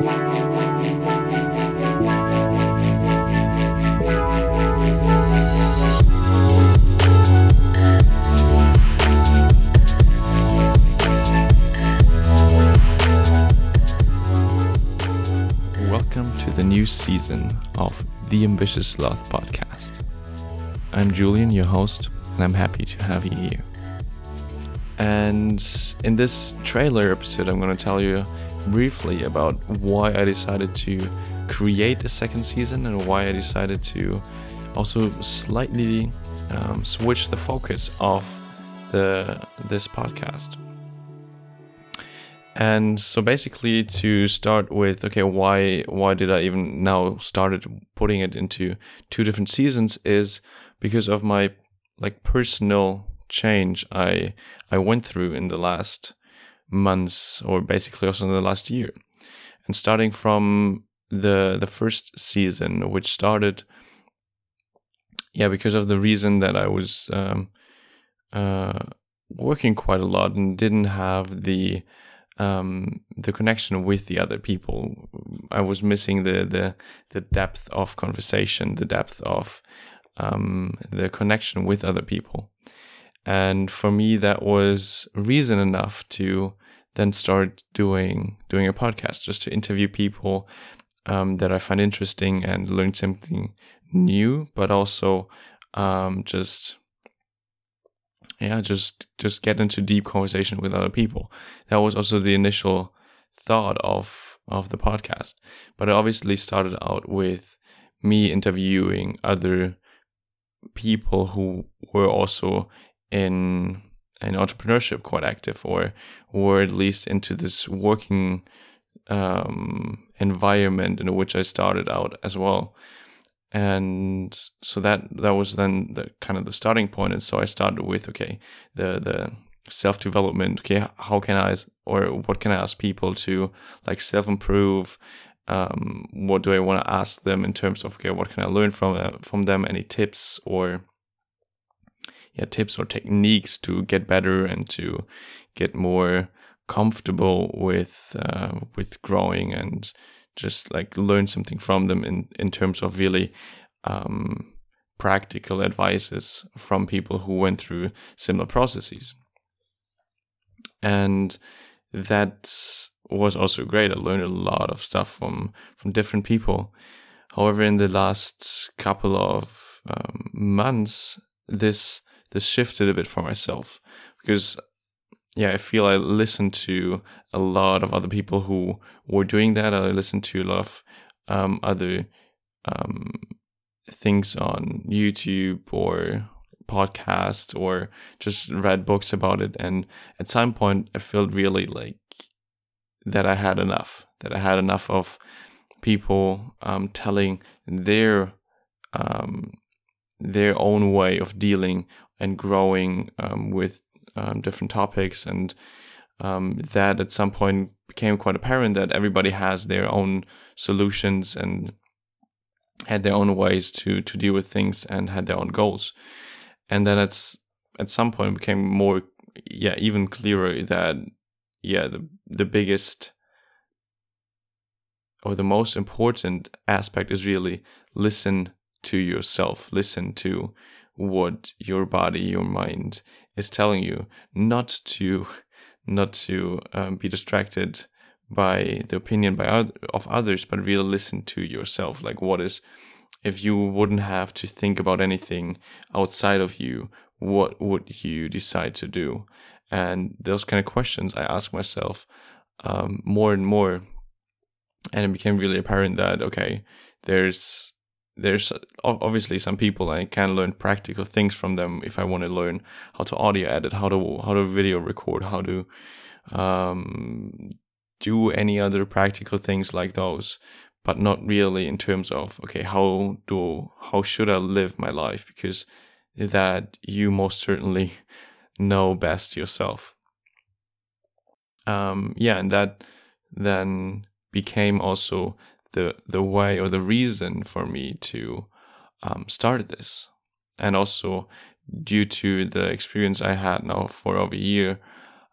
Welcome to the new season of the Ambitious Sloth podcast. I'm Julian, your host, and I'm happy to have you here. And in this trailer episode, I'm going to tell you briefly about why I decided to create a second season and why I decided to also slightly um, switch the focus of the this podcast. And so basically to start with, okay, why why did I even now started putting it into two different seasons is because of my like personal change I I went through in the last months or basically also in the last year. And starting from the the first season, which started yeah, because of the reason that I was um, uh, working quite a lot and didn't have the um, the connection with the other people. I was missing the the the depth of conversation, the depth of um, the connection with other people, and for me that was reason enough to then start doing doing a podcast, just to interview people um, that I find interesting and learn something new, but also um, just yeah, just just get into deep conversation with other people. That was also the initial thought of of the podcast. But it obviously started out with me interviewing other people who were also in in entrepreneurship quite active or were at least into this working um, environment in which I started out as well. And so that that was then the kind of the starting point. point and so i started with okay the the self development okay how can i or what can i ask people to like self improve um, what do i want to ask them in terms of okay what can i learn from uh, from them? Any tips or yeah tips or techniques to get better and to get more comfortable with uh, with growing and just like learn something from them in in terms of really um, practical advices from people who went through similar processes. And that was also great. I learned a lot of stuff from from different people. However in the last couple of um, months this this shifted a bit for myself because yeah, I feel I listened to a lot of other people who were doing that. I listened to a lot of um, other um, things on YouTube or podcasts or just read books about it. And at some point, I felt really like that I had enough, that I had enough of people um, telling their um, their own way of dealing and growing um, with um, different topics, and um, that at some point became quite apparent that everybody has their own solutions and had their own ways to to deal with things and had their own goals, and then it's at some point became more yeah even clearer that yeah the the biggest or the most important aspect is really listen to yourself listen to what your body, your mind is telling you, not to not to um, be distracted by the opinion by other, of others, but really listen to yourself. Like, what is if you wouldn't have to think about anything outside of you? What would you decide to do? And those kind of questions I ask myself um, more and more, and it became really apparent that okay, there's there's obviously some people I can learn practical things from them if I want to learn how to audio edit, how to how to video record, how to um, do any other practical things like those, but not really in terms of okay, how do how should I live my life because that you most certainly know best yourself. Um, yeah, and that then became also the the way or the reason for me to um, start this, and also due to the experience I had now for over a year,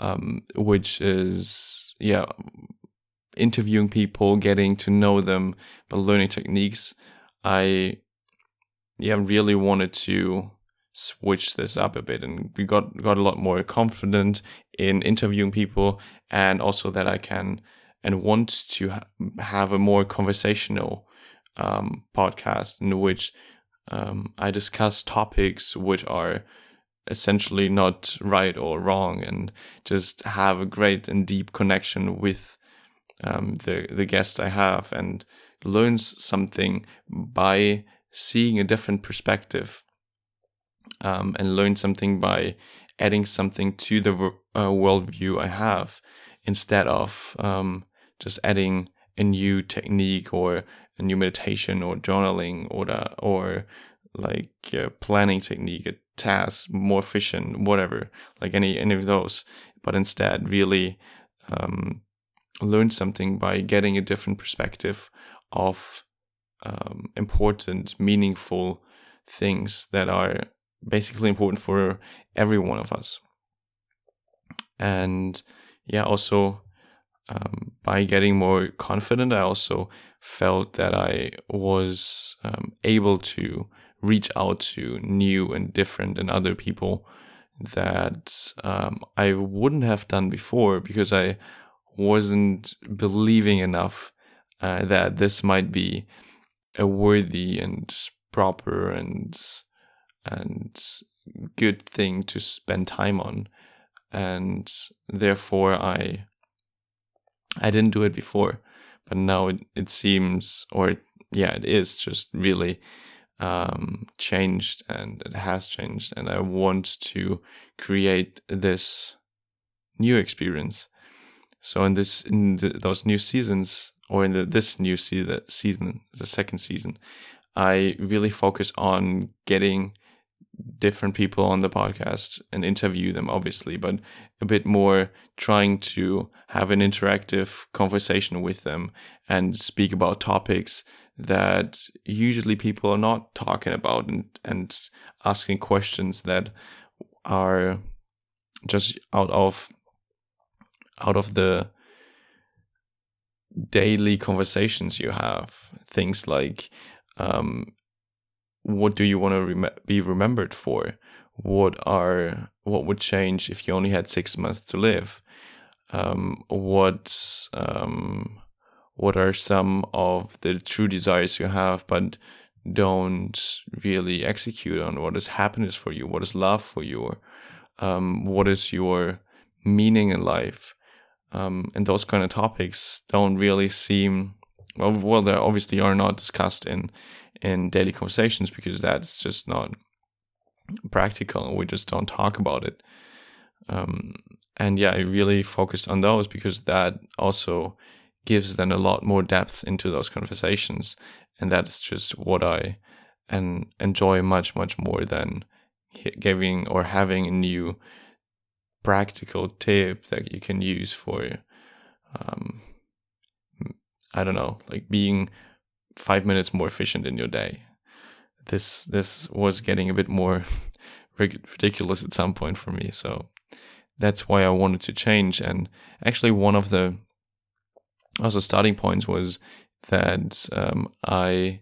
um, which is yeah interviewing people, getting to know them, but learning techniques. I yeah really wanted to switch this up a bit and we got got a lot more confident in interviewing people and also that I can and want to ha- have a more conversational um, podcast in which um, I discuss topics which are essentially not right or wrong and just have a great and deep connection with um, the the guest I have and learns something by seeing a different perspective um, and learn something by adding something to the uh, worldview I have instead of um, just adding a new technique or a new meditation or journaling or or like a planning technique, a task more efficient, whatever, like any any of those. But instead, really um, learn something by getting a different perspective of um, important, meaningful things that are basically important for every one of us. And yeah, also um, by getting more confident, I also felt that I was um, able to reach out to new and different and other people that um, I wouldn't have done before because I wasn't believing enough uh, that this might be a worthy and proper and and good thing to spend time on. And therefore i i didn't do it before but now it, it seems or yeah it is just really um, changed and it has changed and i want to create this new experience. So in this in the, those new seasons or in the, this new se- season the second season i really focus on getting different people on the podcast and interview them, obviously, but a bit more trying to have an interactive conversation with them and speak about topics that usually people are not talking about and, and asking questions that are just out of out of the daily conversations you have. Things like um, what do you want to rem- be remembered for? What are what would change if you only had six months to live? Um, what um, what are some of the true desires you have, but don't really execute on? What is happiness for you? What is love for you? Um, what is your meaning in life? Um, and those kind of topics don't really seem well. Well, they obviously are not discussed in in daily conversations because that's just not practical. We just don't talk about it. Um, and yeah, I really focused on those because that also gives then a lot more depth into those conversations, and that is just what I and enjoy much much more than giving or having a new practical tip that you can use for um, I don't know, like being five minutes more efficient in your day. This this was getting a bit more ridiculous at some point for me, so that's why I wanted to change. And actually, one of the also starting points was that um, I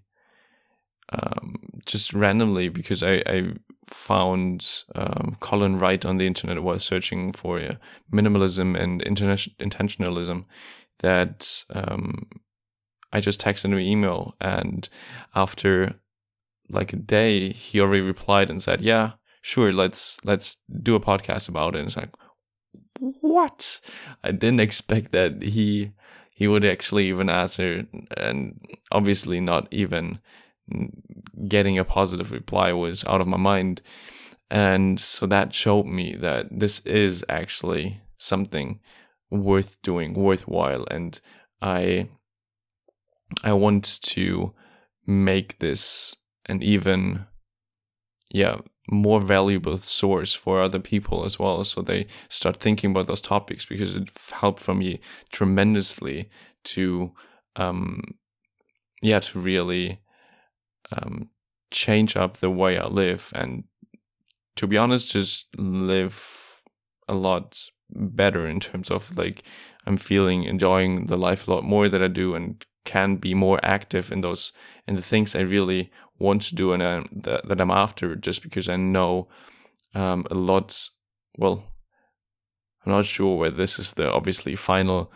um, just randomly because I, I found um, Colin Wright on the internet while searching for uh, minimalism and intentionalism that um, I just texted him an email, and after like a day, he already replied and said, "Yeah, sure, let's let's do a podcast about it." And it's like, what? I didn't expect that he he would actually even answer, and obviously not even getting a positive reply was out of my mind. And so that showed me that this is actually something worth doing, worthwhile. And I I want to make this an even, yeah, more valuable source for other people as well. So they start thinking about those topics because it helped for me tremendously to, um, yeah, to really um, change up the way I live and to be honest, just live a lot better in terms of like I'm feeling enjoying the life a lot more that I do and can be more active in those in the things I really want to do and uh, that, that I'm after just because I know um, a lot well I'm not sure whether this is the obviously final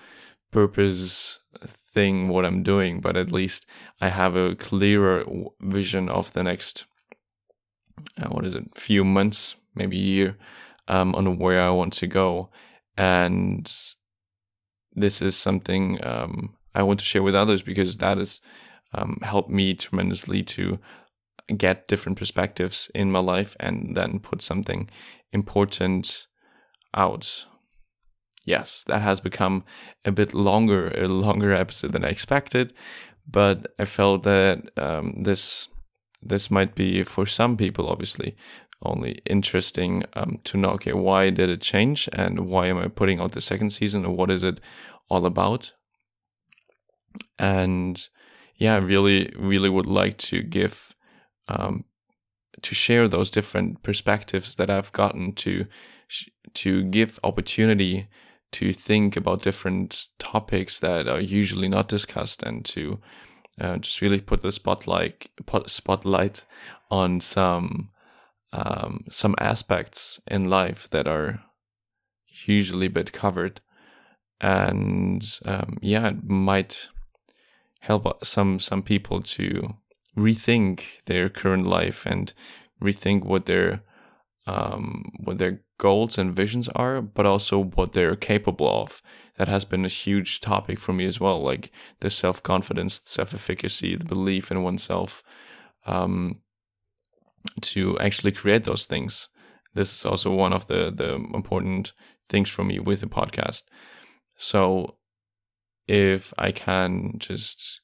purpose thing what I'm doing, but at least I have a clearer vision of the next uh, what is it, few months, maybe a year, um, on where I want to go, and this is something um, I want to share with others because that has um, helped me tremendously to get different perspectives in my life and then put something important out yes, that has become a bit longer, a longer episode than I expected. But I felt that um, this this might be for some people, obviously, only interesting um, to know. Okay, why did it change, and why am I putting out the second season, and what is it all about? And yeah, really, really would like to give um, to share those different perspectives that I've gotten to to give opportunity to think about different topics that are usually not discussed and to uh, just really put the spotlight spotlight on some um, some aspects in life that are usually a bit covered. And um, yeah it might help some some people to rethink their current life and rethink what their um, what their goals and visions are, but also what they're capable of. That has been a huge topic for me as well, like the self confidence, self efficacy, the belief in oneself, um, to actually create those things. This is also one of the the important things for me with the podcast. So, if I can just,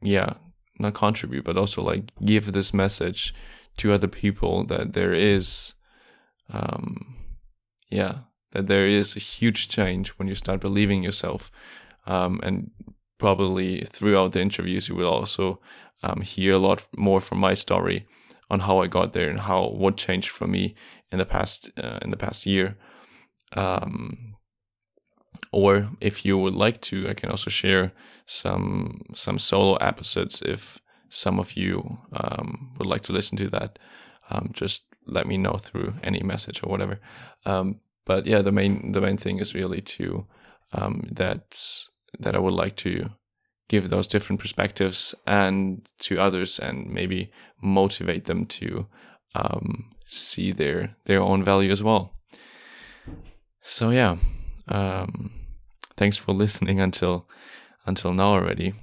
yeah, not contribute, but also like give this message to other people that there is um yeah that there is a huge change when you start believing yourself. Um and probably throughout the interviews you will also um, hear a lot more from my story on how I got there and how what changed for me in the past uh, in the past year. Um or if you would like to I can also share some some solo episodes if some of you um, would like to listen to that, um, just let me know through any message or whatever. Um, but yeah, the main the main thing is really to um, that that I would like to give those different perspectives and to others and maybe motivate them to um, see their their own value as well. So yeah, um, thanks for listening until until now already.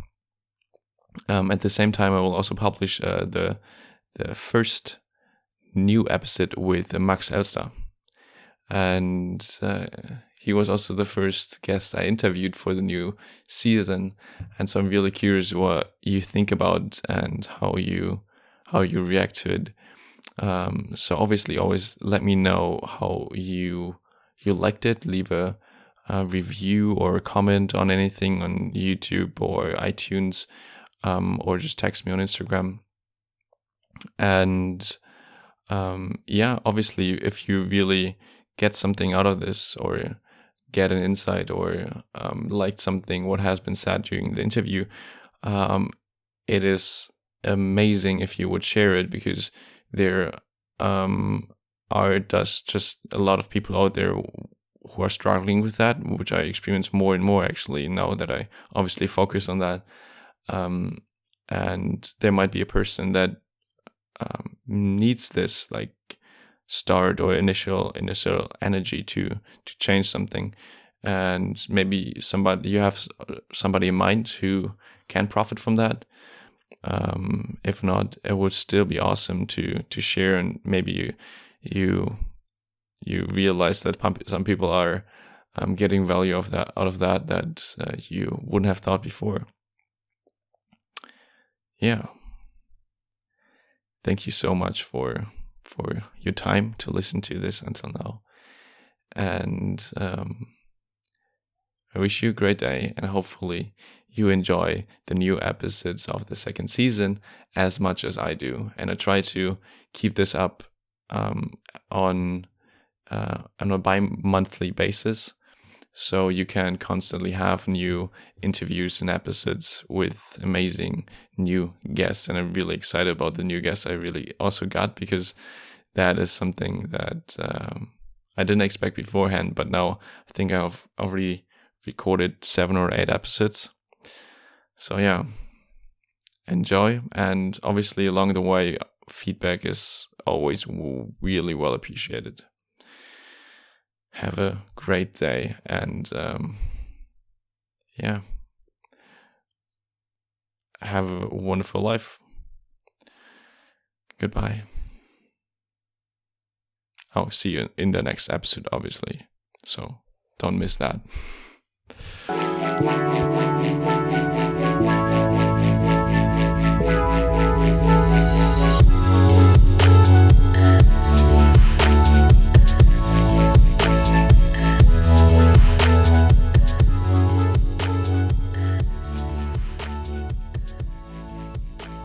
Um, at the same time, I will also publish uh, the the first new episode with Max Elster, and uh, he was also the first guest I interviewed for the new season. And so I'm really curious what you think about and how you how you react to it. Um, so obviously, always let me know how you you liked it. Leave a, a review or comment on anything on YouTube or iTunes um, or just text me on Instagram. And um, yeah, obviously, if you really get something out of this or get an insight or um, liked something, what has been said during the interview, um, it is amazing if you would share it because there um, are just just a lot of people out there who are struggling with that, which I experience more and more actually now that I obviously focus on that. Um, and there might be a person that um, needs this like start or initial initial energy to to change something and maybe somebody you have somebody in mind who can profit from that um, if not it would still be awesome to to share and maybe you you you realize that some people are um, getting value of that out of that that uh, you wouldn't have thought before. Yeah. Thank you so much for for your time to listen to this until now. And um, i wish you a great day and hopefully you enjoy the new episodes of the second season as much as i do. And i try to keep this up um, on uh, on a bi-monthly basis So you can constantly have new interviews and episodes with amazing new guests. And I'm really excited about the new guests I really also got because that is something that um, I didn't expect beforehand. But now I think I've already recorded seven or eight episodes. So yeah, enjoy. And obviously, along the way, feedback is always really well appreciated. Have a great day and um, yeah, have a wonderful life. Goodbye. I'll see you in the next episode, obviously. So don't miss that.